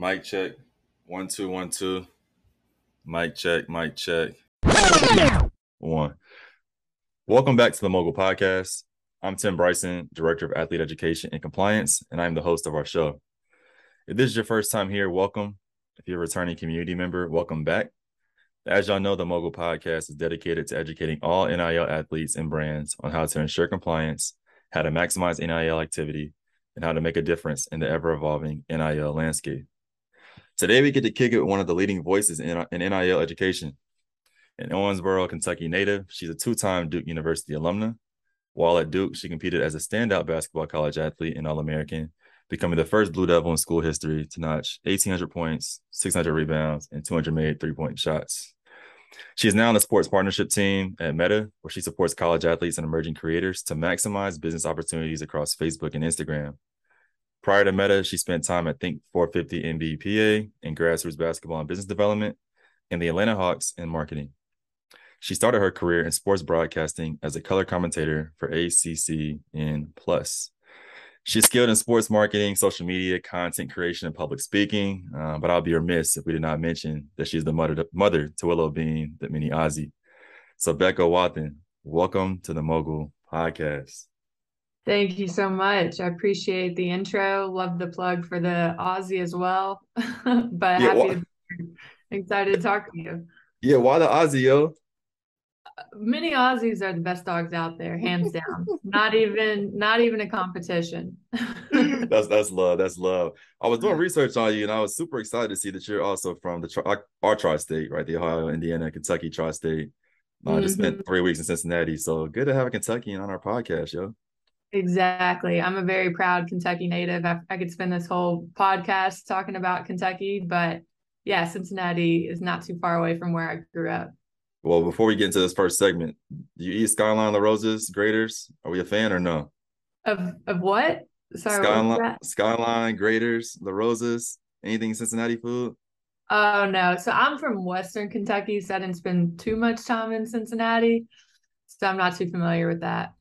Mic check. One, two, one, two. Mic check, mic check. One. Welcome back to the Mogul Podcast. I'm Tim Bryson, Director of Athlete Education and Compliance, and I'm the host of our show. If this is your first time here, welcome. If you're a returning community member, welcome back. As y'all know, the Mogul Podcast is dedicated to educating all NIL athletes and brands on how to ensure compliance, how to maximize NIL activity, and how to make a difference in the ever evolving NIL landscape. Today, we get to kick it with one of the leading voices in, in NIL education. An Owensboro, Kentucky native, she's a two time Duke University alumna. While at Duke, she competed as a standout basketball college athlete and All American, becoming the first Blue Devil in school history to notch 1,800 points, 600 rebounds, and 200 made three point shots. She is now on the sports partnership team at Meta, where she supports college athletes and emerging creators to maximize business opportunities across Facebook and Instagram. Prior to Meta, she spent time at Think 450 NBPA in grassroots basketball and business development, and the Atlanta Hawks in marketing. She started her career in sports broadcasting as a color commentator for ACCN Plus. She's skilled in sports marketing, social media, content creation, and public speaking. Uh, but I'll be remiss if we did not mention that she's the mother to, mother to Willow Bean, the mini Aussie. So, Becca Wathen, welcome to the Mogul Podcast. Thank you so much. I appreciate the intro. Love the plug for the Aussie as well. but yeah, happy, to, excited to talk to you. Yeah, why the Aussie, yo? Many Aussies are the best dogs out there, hands down. not even, not even a competition. that's that's love. That's love. I was doing research on you, and I was super excited to see that you're also from the our tri-state, right? The Ohio, Indiana, Kentucky tri-state. I mm-hmm. just spent mm-hmm. three weeks in Cincinnati, so good to have a Kentuckian on our podcast, yo. Exactly. I'm a very proud Kentucky native. I, I could spend this whole podcast talking about Kentucky, but yeah, Cincinnati is not too far away from where I grew up. Well, before we get into this first segment, do you eat Skyline La Roses Graeter's? Are we a fan or no? Of of what? Sorry, Skyline, what Skyline Graeter's, La Roses, anything Cincinnati food? Oh no. So I'm from Western Kentucky, so I didn't spend too much time in Cincinnati. So I'm not too familiar with that.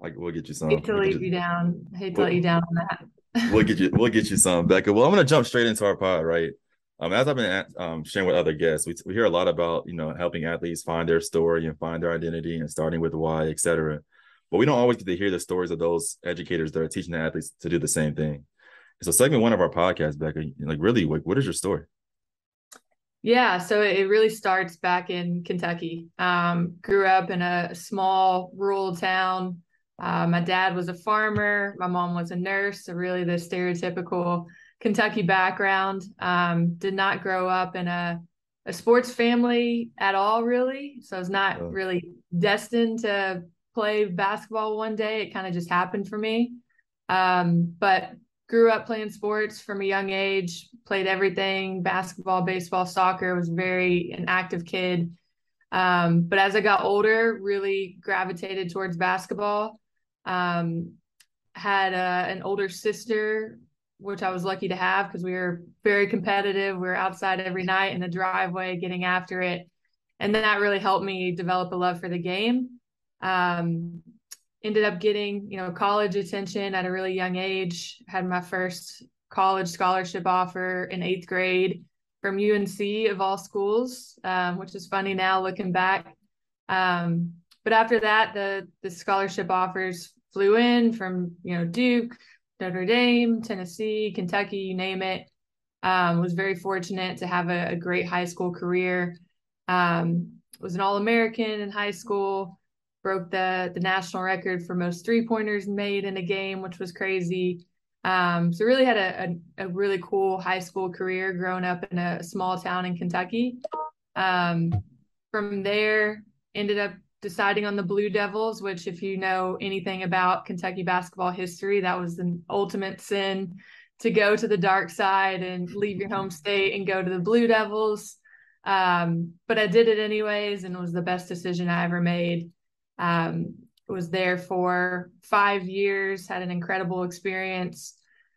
Like we'll get you some. Hate to we'll leave you, down. Hate to we'll, let you down on that. we'll get you we'll get you some, Becca. Well, I'm gonna jump straight into our pod, right? Um, as I've been um, sharing with other guests, we, we hear a lot about you know helping athletes find their story and find their identity and starting with why, et cetera. But we don't always get to hear the stories of those educators that are teaching the athletes to do the same thing. So, segment one of our podcast, Becca, like really, like, what is your story? Yeah, so it really starts back in Kentucky. Um, grew up in a small rural town. Uh, my dad was a farmer. My mom was a nurse. So really, the stereotypical Kentucky background. Um, did not grow up in a, a sports family at all, really. So I was not oh. really destined to play basketball one day. It kind of just happened for me. Um, but grew up playing sports from a young age, played everything basketball, baseball, soccer, was very an active kid. Um, but as I got older, really gravitated towards basketball. Um, had a, an older sister which I was lucky to have because we were very competitive. We were outside every night in the driveway getting after it. And that really helped me develop a love for the game. Um, ended up getting, you know, college attention at a really young age. Had my first college scholarship offer in eighth grade from UNC of all schools, um, which is funny now looking back. Um, but after that, the the scholarship offers flew in from you know Duke, Notre Dame, Tennessee, Kentucky, you name it. Um, was very fortunate to have a, a great high school career. Um, was an All American in high school. Broke the the national record for most three pointers made in a game, which was crazy. Um, so really had a, a, a, really cool high school career growing up in a small town in Kentucky. Um, from there, ended up deciding on the Blue Devils, which, if you know anything about Kentucky basketball history, that was the ultimate sin to go to the dark side and leave your home state and go to the Blue Devils. Um, but I did it anyways, and it was the best decision I ever made. Um, was there for five years, had an incredible experience.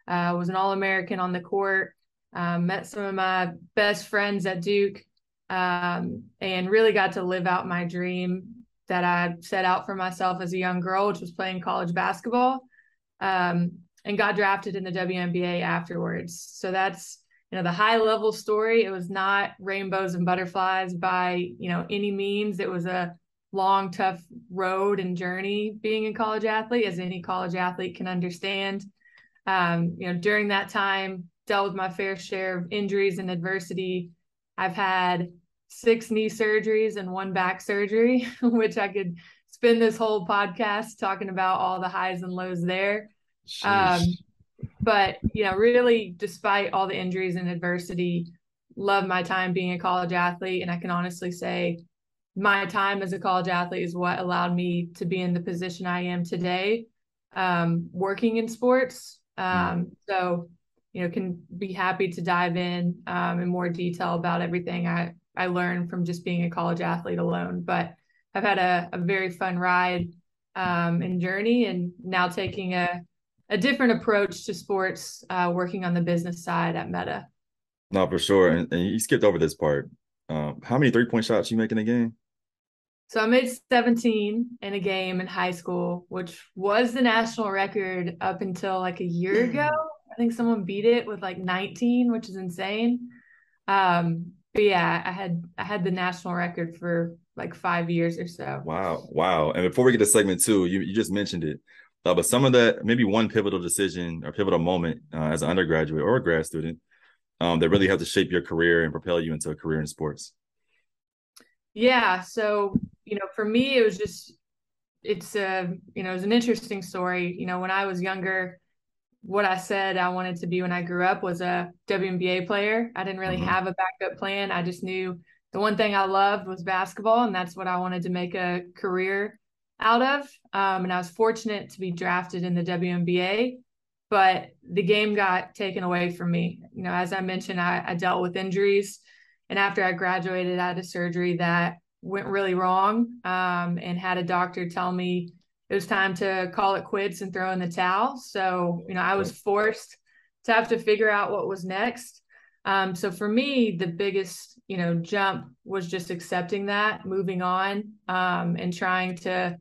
Uh, was an All American on the court. Um, met some of my best friends at Duke, um, and really got to live out my dream that I set out for myself as a young girl, which was playing college basketball, um, and got drafted in the WNBA afterwards. So that's you know the high level story. It was not rainbows and butterflies by you know any means. It was a long tough road and journey being a college athlete as any college athlete can understand. Um, you know during that time dealt with my fair share of injuries and adversity. I've had six knee surgeries and one back surgery which i could spend this whole podcast talking about all the highs and lows there. Um, but you know really despite all the injuries and adversity love my time being a college athlete. And i can honestly say my time as a college athlete is what allowed me to be in the position i am today um, working in sports. Mm-hmm. um, so you know can be happy to dive in um, in more detail about everything i i learned from just being a college athlete alone but i've had a, a very fun ride um, and journey and now taking a a different approach to sports, uh, working on the business side at Meta. No, for sure. And, and you skipped over this part. Um, how many three point shots you make in a game? So I made 17 in a game in high school, which was the national record up until like a year ago. I think someone beat it with like 19, which is insane. Um, but yeah, I had I had the national record for like five years or so. Wow, wow! And before we get to segment two, you you just mentioned it. Uh, but some of that, maybe one pivotal decision or pivotal moment uh, as an undergraduate or a grad student um, that really have to shape your career and propel you into a career in sports. Yeah. So, you know, for me, it was just, it's a, you know, it was an interesting story. You know, when I was younger, what I said I wanted to be when I grew up was a WNBA player. I didn't really mm-hmm. have a backup plan. I just knew the one thing I loved was basketball, and that's what I wanted to make a career out of. Um, and I was fortunate to be drafted in the WNBA, but the game got taken away from me. You know, as I mentioned, I, I dealt with injuries. And after I graduated, I had a surgery that went really wrong um, and had a doctor tell me it was time to call it quits and throw in the towel. So, you know, I was forced to have to figure out what was next. Um, so for me, the biggest, you know, jump was just accepting that, moving on, um, and trying to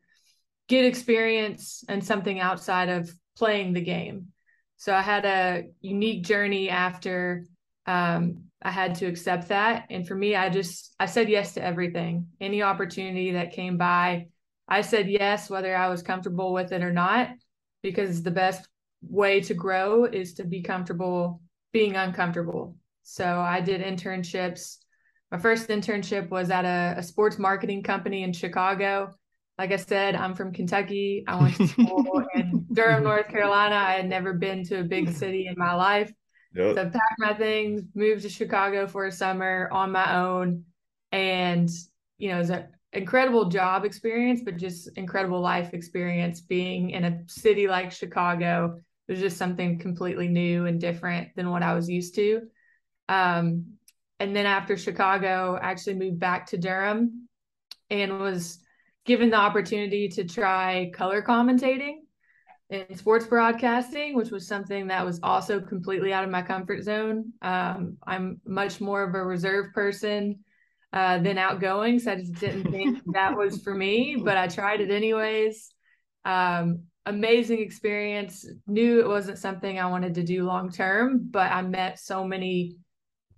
get experience and something outside of playing the game. So I had a unique journey after um, I had to accept that. And for me, I just I said yes to everything. Any opportunity that came by, I said yes, whether I was comfortable with it or not, because the best way to grow is to be comfortable being uncomfortable. So I did internships. My first internship was at a, a sports marketing company in Chicago like I said, I'm from Kentucky. I went to school in Durham, North Carolina. I had never been to a big city in my life. Yep. So I packed my things, moved to Chicago for a summer on my own. And, you know, it was an incredible job experience, but just incredible life experience being in a city like Chicago. It was just something completely new and different than what I was used to. Um, and then after Chicago, I actually moved back to Durham and was given the opportunity to try color commentating in sports broadcasting, which was something that was also completely out of my comfort zone. Um, I'm much more of a reserve person uh, than outgoing, so I just didn't think that was for me, but I tried it anyways. Um, amazing experience. Knew it wasn't something I wanted to do long term, but I met so many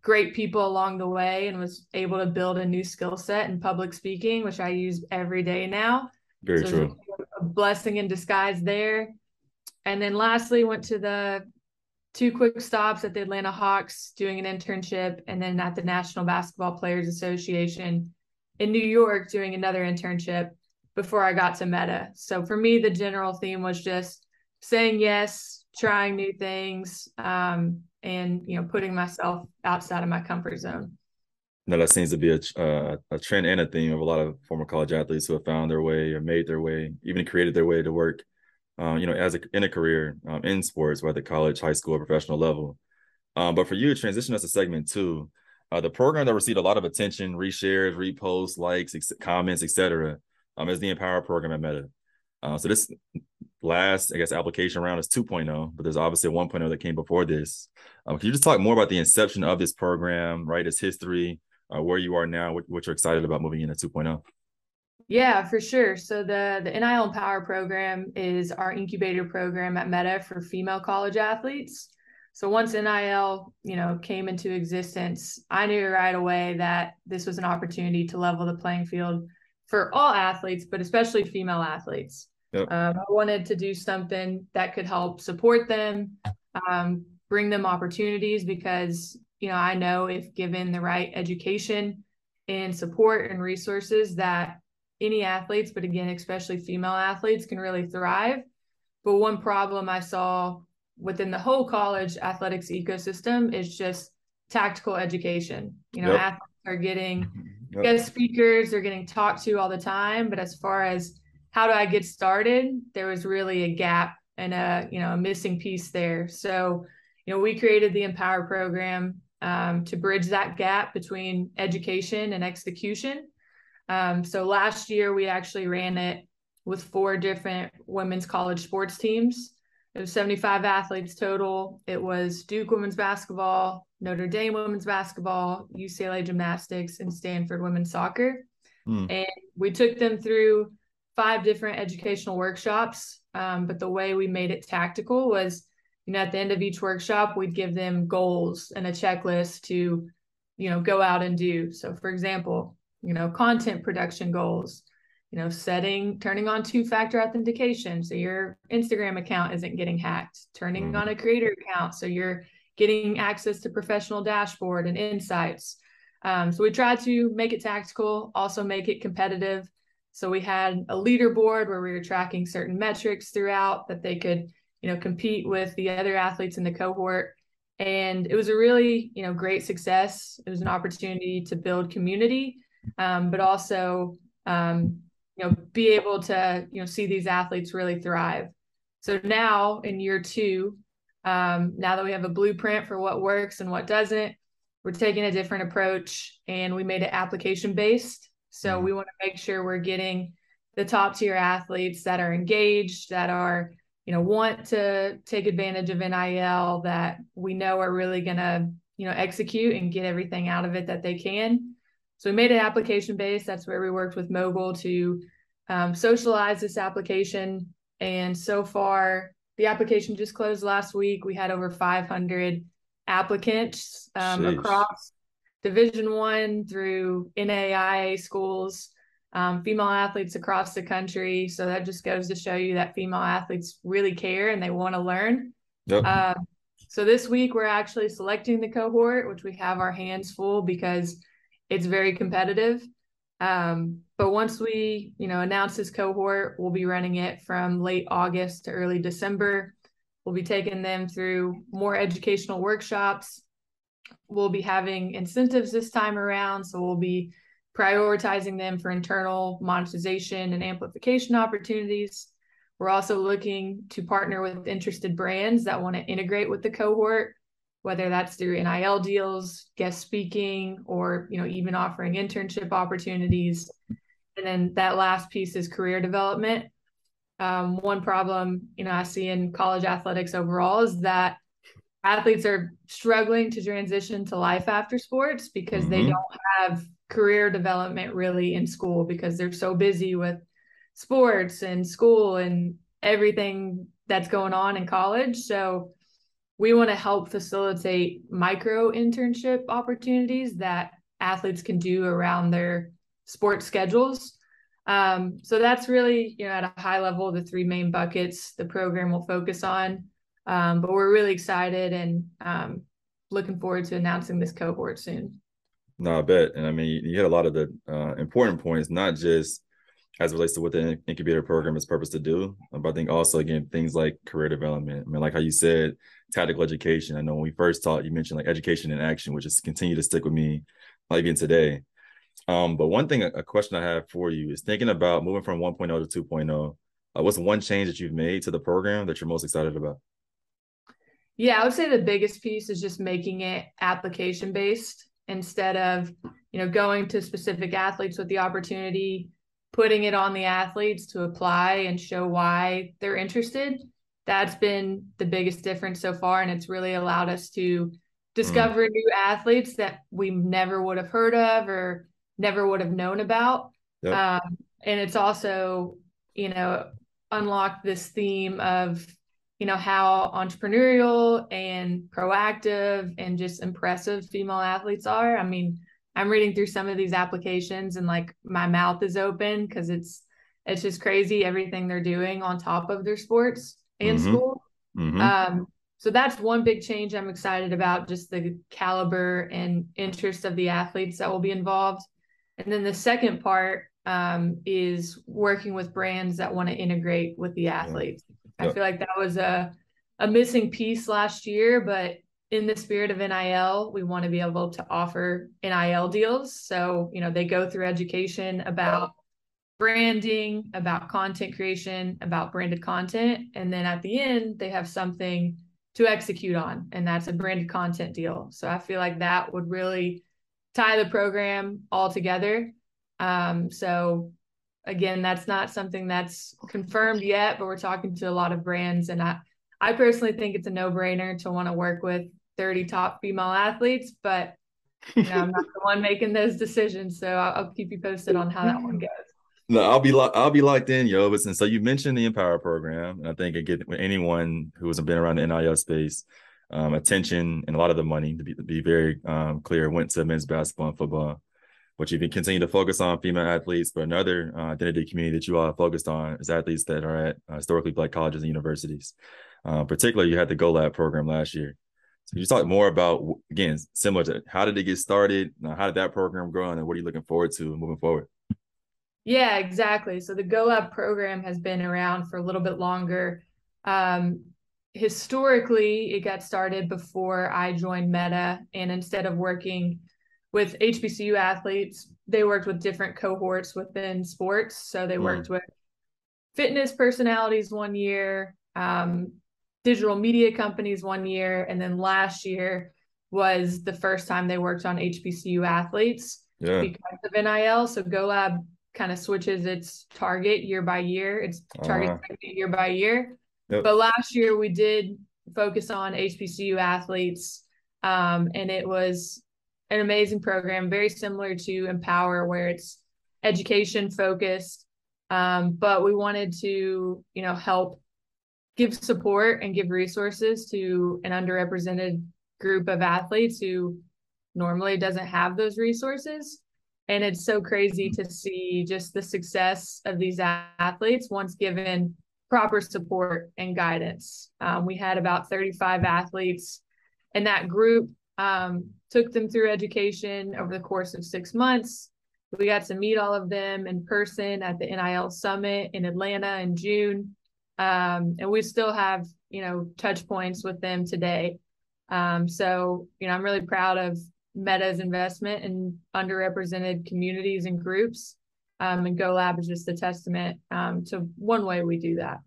great people along the way and was able to build a new skill set in public speaking, which I use every day now. Very so true. A blessing in disguise there. And then lastly, went to the two quick stops at the Atlanta Hawks doing an internship, and then at the National Basketball Players Association in New York doing another internship before I got to Meta. So for me, the general theme was just saying yes, trying new things, um, and you know putting myself outside of my comfort zone no that seems to be a, uh, a trend and a theme of a lot of former college athletes who have found their way or made their way even created their way to work um, you know as a, in a career um, in sports whether college high school or professional level um, but for you transition us to segment two uh, the program that received a lot of attention reshares reposts likes ex- comments etc um, is the empower program at meta uh, so this last, I guess, application round is 2.0, but there's obviously a 1.0 that came before this. Um, can you just talk more about the inception of this program, right? Its history, uh, where you are now, what, what, you're excited about moving into 2.0? Yeah, for sure. So the the NIL Empower program is our incubator program at Meta for female college athletes. So once NIL, you know, came into existence, I knew right away that this was an opportunity to level the playing field for all athletes, but especially female athletes. Yep. Um, I wanted to do something that could help support them, um, bring them opportunities because, you know, I know if given the right education and support and resources that any athletes, but again, especially female athletes, can really thrive. But one problem I saw within the whole college athletics ecosystem is just tactical education. You know, yep. athletes are getting mm-hmm. yep. guest speakers, they're getting talked to all the time. But as far as how do I get started, there was really a gap and a you know a missing piece there. So, you know, we created the Empower program um, to bridge that gap between education and execution. Um, so last year we actually ran it with four different women's college sports teams. It was 75 athletes total. It was Duke women's basketball, Notre Dame women's basketball, UCLA gymnastics, and Stanford women's soccer. Mm. And we took them through five different educational workshops. Um, but the way we made it tactical was, you know, at the end of each workshop, we'd give them goals and a checklist to, you know, go out and do. So, for example, you know, content production goals, you know, setting, turning on two factor authentication so your Instagram account isn't getting hacked, turning mm. on a creator account so you're getting access to professional dashboard and insights. Um, so we tried to make it tactical, also make it competitive. So we had a leaderboard where we were tracking certain metrics throughout that they could, you know, compete with the other athletes in the cohort. And it was a really, you know, great success. It was an opportunity to build community, um, but also um, you know be able to you know see these athletes really thrive. So now in year two um, now that we have a blueprint for what works and what doesn't we're taking a different approach and we made it application based so mm-hmm. we want to make sure we're getting the top tier athletes that are engaged that are you know want to take advantage of nil that we know are really going to you know execute and get everything out of it that they can so we made it application based. That's where we worked with Mogul to um, socialize this application. And so far, the application just closed last week. We had over 500 applicants um, across Division One through NAIA schools, um, female athletes across the country. So that just goes to show you that female athletes really care and they want to learn. Yep. Uh, so this week we're actually selecting the cohort, which we have our hands full because it's very competitive. Um, but once we, you know, announce this cohort, we'll be running it from late August to early December. We'll be taking them through more educational workshops. We'll be having incentives this time around. So we'll be prioritizing them for internal monetization and amplification opportunities. We're also looking to partner with interested brands that want to integrate with the cohort whether that's through NIL deals, guest speaking, or you know even offering internship opportunities. And then that last piece is career development. Um, one problem you know I see in college athletics overall is that athletes are struggling to transition to life after sports because mm-hmm. they don't have career development really in school because they're so busy with sports and school and everything that's going on in college. So we want to help facilitate micro internship opportunities that athletes can do around their sports schedules. Um, so that's really, you know, at a high level, the three main buckets the program will focus on. Um, but we're really excited and um, looking forward to announcing this cohort soon. No, I bet. And I mean, you hit a lot of the uh, important points, not just as relates to what the incubator program is purpose to do, but I think also again things like career development. I mean, like how you said, tactical education. I know when we first talked, you mentioned like education in action, which has continued to stick with me, like even today. Um, but one thing, a question I have for you is thinking about moving from 1.0 to 2.0. Uh, what's one change that you've made to the program that you're most excited about? Yeah, I would say the biggest piece is just making it application based instead of, you know, going to specific athletes with the opportunity putting it on the athletes to apply and show why they're interested that's been the biggest difference so far and it's really allowed us to discover mm. new athletes that we never would have heard of or never would have known about yep. um, and it's also you know unlocked this theme of you know, how entrepreneurial and proactive and just impressive female athletes are. I mean, I'm reading through some of these applications and like my mouth is open because it's it's just crazy everything they're doing on top of their sports and mm-hmm. school. Mm-hmm. Um, so that's one big change I'm excited about, just the caliber and interest of the athletes that will be involved. And then the second part um, is working with brands that want to integrate with the athletes. I feel like that was a a missing piece last year, but in the spirit of NIL, we want to be able to offer NIL deals. So, you know, they go through education about branding, about content creation, about branded content. And then at the end, they have something to execute on, and that's a branded content deal. So I feel like that would really tie the program all together. Um, so again, that's not something that's confirmed yet, but we're talking to a lot of brands. And I, I personally think it's a no brainer to want to work with 30 top female athletes, but you know, I'm not the one making those decisions. So I'll, I'll, keep you posted on how that one goes. No, I'll be lo- I'll be locked in, yo. And so you mentioned the Empower program, and I think again, anyone who hasn't been around the NIL space, um, attention and a lot of the money, to be, to be very um, clear, went to men's basketball and football but you've continued to focus on female athletes. But another uh, identity community that you all focused on is athletes that are at uh, historically black colleges and universities. Uh, particularly, you had the Go Lab program last year. So you talk more about again, similar to how did it get started? how did that program grow, and what are you looking forward to moving forward? Yeah, exactly. So the Go Lab program has been around for a little bit longer. Um, historically, it got started before I joined Meta, and instead of working with HBCU athletes, they worked with different cohorts within sports. So they worked mm. with fitness personalities one year, um, digital media companies one year, and then last year was the first time they worked on HBCU athletes yeah. because of NIL. So GoLab kind of switches its target year by year. Its target uh-huh. year by year. Yep. But last year we did focus on HBCU athletes, um, and it was an amazing program, very similar to Empower, where it's education focused. Um, but we wanted to, you know, help give support and give resources to an underrepresented group of athletes who normally doesn't have those resources. And it's so crazy to see just the success of these athletes once given proper support and guidance. Um, we had about 35 athletes in that group um, took them through education over the course of six months. We got to meet all of them in person at the NIL Summit in Atlanta in June. Um, and we still have, you know, touch points with them today. Um, so, you know, I'm really proud of Meta's investment in underrepresented communities and groups. Um, and GoLab is just a testament um, to one way we do that.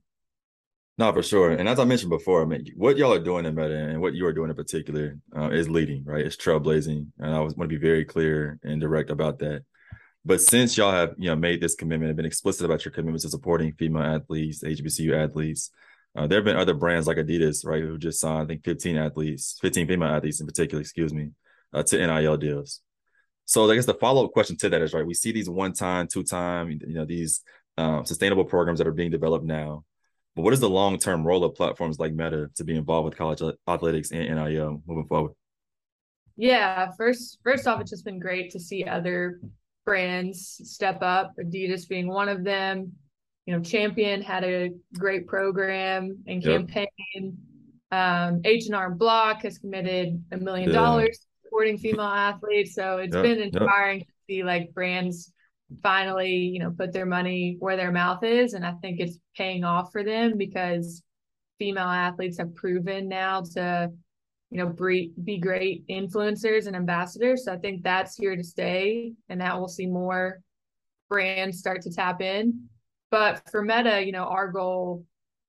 No, for sure. And as I mentioned before, I mean, what y'all are doing in Meta and what you are doing in particular uh, is leading, right? It's trailblazing. And I want to be very clear and direct about that. But since y'all have, you know, made this commitment and been explicit about your commitment to supporting female athletes, HBCU athletes, uh, there have been other brands like Adidas, right, who just signed, I think, 15 athletes, 15 female athletes in particular, excuse me, uh, to NIL deals. So I guess the follow up question to that is, right, we see these one time, two time, you know, these um, sustainable programs that are being developed now but what is the long term role of platforms like Meta to be involved with college athletics and NIL moving forward? Yeah, first first off, it's just been great to see other brands step up. Adidas being one of them. You know, Champion had a great program and campaign. Yep. Um, H and R Block has committed a million dollars supporting female athletes. So it's yep. been inspiring yep. to see like brands finally, you know, put their money where their mouth is. And I think it's paying off for them because female athletes have proven now to, you know, be, be great influencers and ambassadors. So I think that's here to stay and that we'll see more brands start to tap in. But for Meta, you know, our goal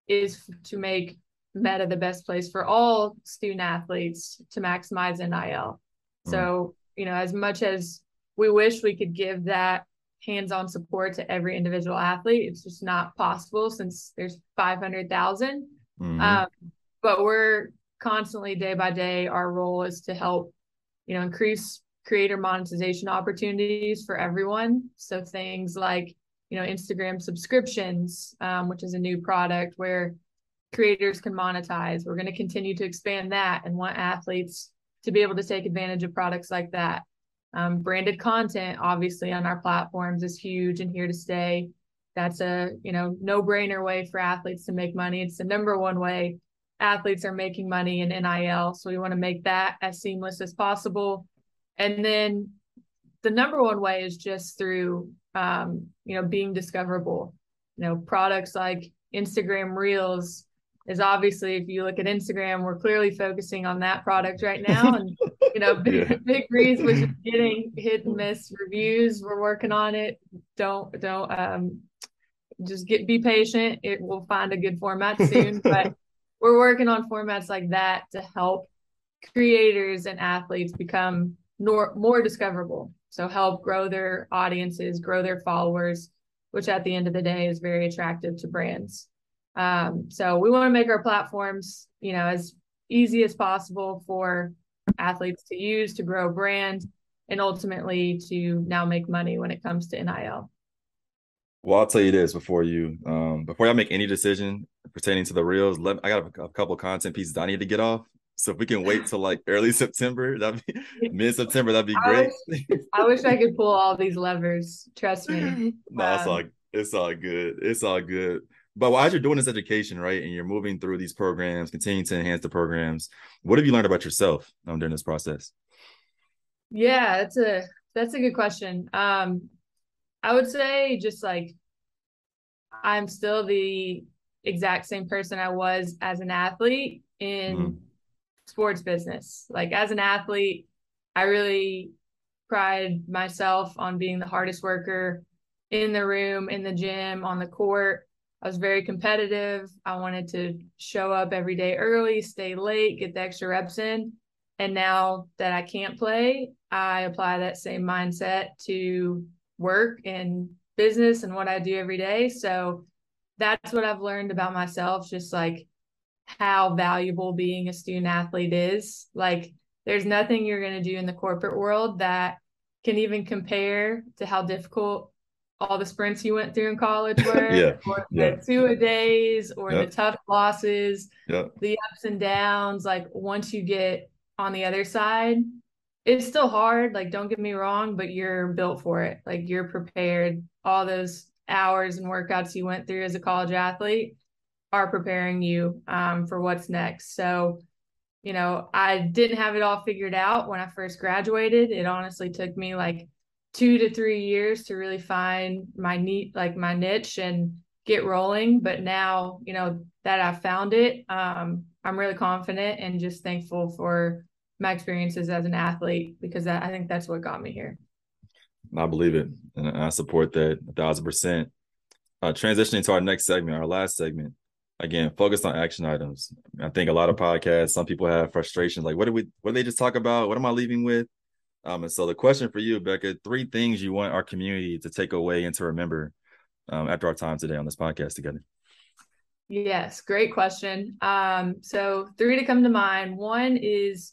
is to make Meta the best place for all student athletes to maximize NIL. Mm. So, you know, as much as we wish we could give that hands-on support to every individual athlete. It's just not possible since there's 500,000. Mm-hmm. Um, but we're constantly day by day, our role is to help, you know, increase creator monetization opportunities for everyone. So things like, you know, Instagram subscriptions, um, which is a new product where creators can monetize. We're going to continue to expand that and want athletes to be able to take advantage of products like that. Um, branded content, obviously, on our platforms is huge and here to stay. That's a you know no brainer way for athletes to make money. It's the number one way athletes are making money in NIL. So we want to make that as seamless as possible. And then the number one way is just through um, you know being discoverable. You know products like Instagram Reels is obviously if you look at Instagram, we're clearly focusing on that product right now. And you know, Big, yeah. Big Reads, which is getting hit and miss reviews. We're working on it. Don't don't um just get be patient. It will find a good format soon. but we're working on formats like that to help creators and athletes become more more discoverable. So help grow their audiences, grow their followers, which at the end of the day is very attractive to brands. Um, so we want to make our platforms, you know, as easy as possible for athletes to use to grow brand and ultimately to now make money when it comes to NIL. Well, I'll tell you this before you, um, before I make any decision pertaining to the reels, let, I got a, a couple content pieces I need to get off. So if we can wait till like early September, that'd be mid September, that'd be great. I wish, I wish, I could pull all these levers. Trust me. no, um, it's all it's all good. It's all good. But as you're doing this education, right, and you're moving through these programs, continuing to enhance the programs, what have you learned about yourself um, during this process? Yeah, that's a that's a good question. Um, I would say just like I'm still the exact same person I was as an athlete in mm-hmm. sports business. Like as an athlete, I really pride myself on being the hardest worker in the room, in the gym, on the court. I was very competitive. I wanted to show up every day early, stay late, get the extra reps in. And now that I can't play, I apply that same mindset to work and business and what I do every day. So that's what I've learned about myself, just like how valuable being a student athlete is. Like, there's nothing you're going to do in the corporate world that can even compare to how difficult all the sprints you went through in college were, yeah. or the yeah. two a days, or yep. the tough losses, the ups and downs. Like once you get on the other side, it's still hard. Like don't get me wrong, but you're built for it. Like you're prepared. All those hours and workouts you went through as a college athlete are preparing you um, for what's next. So, you know, I didn't have it all figured out when I first graduated. It honestly took me like two to three years to really find my neat like my niche and get rolling but now you know that i found it um, i'm really confident and just thankful for my experiences as an athlete because i think that's what got me here i believe it and i support that a thousand percent uh, transitioning to our next segment our last segment again focused on action items i think a lot of podcasts some people have frustrations like what did we what did they just talk about what am i leaving with um, and so the question for you, Becca, three things you want our community to take away and to remember um, after our time today on this podcast together. Yes, great question. Um, so three to come to mind. One is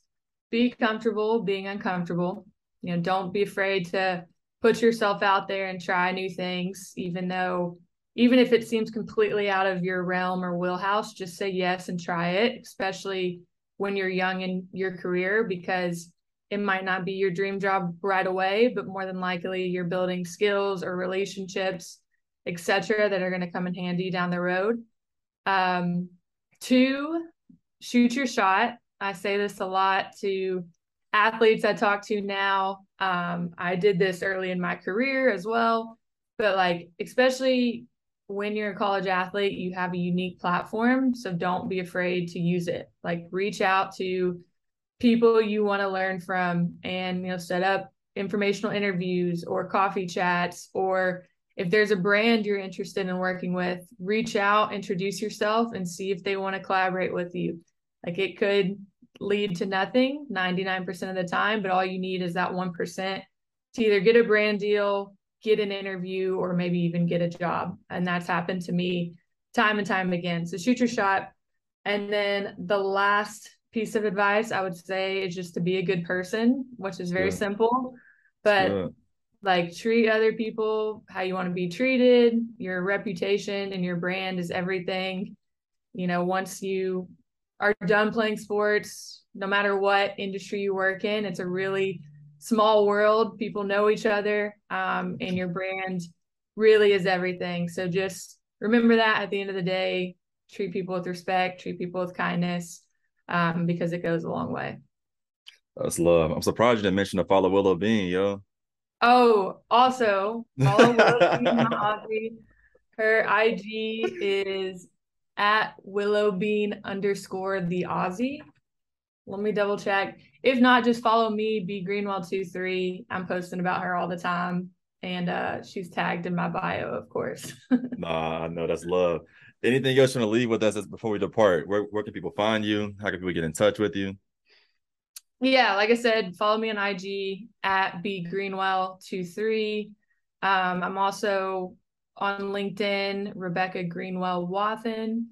be comfortable being uncomfortable. You know, don't be afraid to put yourself out there and try new things, even though even if it seems completely out of your realm or wheelhouse, just say yes and try it, especially when you're young in your career, because it might not be your dream job right away, but more than likely you're building skills or relationships, etc., that are going to come in handy down the road. Um, two, shoot your shot. I say this a lot to athletes I talk to now. Um, I did this early in my career as well, but like, especially when you're a college athlete, you have a unique platform. So don't be afraid to use it. Like, reach out to people you want to learn from and you know set up informational interviews or coffee chats or if there's a brand you're interested in working with reach out introduce yourself and see if they want to collaborate with you like it could lead to nothing 99% of the time but all you need is that 1% to either get a brand deal get an interview or maybe even get a job and that's happened to me time and time again so shoot your shot and then the last piece of advice I would say is just to be a good person, which is very yeah. simple, but yeah. like treat other people how you want to be treated. Your reputation and your brand is everything. You know, once you are done playing sports, no matter what industry you work in, it's a really small world. People know each other, um, and your brand really is everything. So just remember that at the end of the day, treat people with respect, treat people with kindness, um, because it goes a long way. That's love. I'm surprised you didn't mention the follow Willow Bean, yo. Oh, also follow Willow Bean. Her IG is at willowbean underscore the Aussie. Let me double check. If not, just follow me, B Greenwell two three. I'm posting about her all the time, and uh, she's tagged in my bio, of course. nah, I know that's love. Anything else you want to leave with us before we depart? Where where can people find you? How can people get in touch with you? Yeah, like I said, follow me on IG at B Greenwell two three. Um, I'm also on LinkedIn, Rebecca Greenwell Wathen.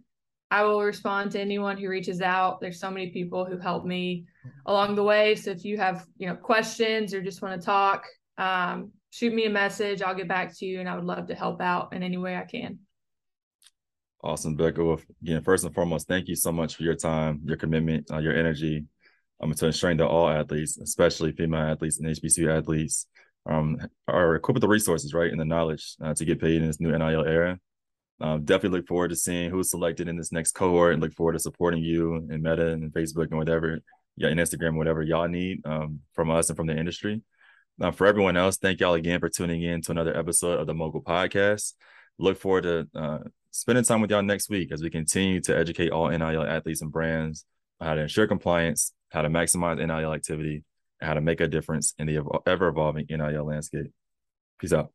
I will respond to anyone who reaches out. There's so many people who help me along the way. So if you have, you know, questions or just want to talk, um, shoot me a message. I'll get back to you, and I would love to help out in any way I can. Awesome, Becca. Well, again, first and foremost, thank you so much for your time, your commitment, uh, your energy. Um, to ensuring that all athletes, especially female athletes and HBCU athletes, um, are equipped with the resources, right, and the knowledge uh, to get paid in this new NIL era. Um, definitely look forward to seeing who's selected in this next cohort, and look forward to supporting you and Meta and Facebook and whatever, yeah, and Instagram, whatever y'all need um, from us and from the industry. Now, for everyone else, thank y'all again for tuning in to another episode of the Mogul Podcast. Look forward to uh, spending time with y'all next week as we continue to educate all NIL athletes and brands on how to ensure compliance, how to maximize NIL activity, how to make a difference in the ever evolving NIL landscape. Peace out.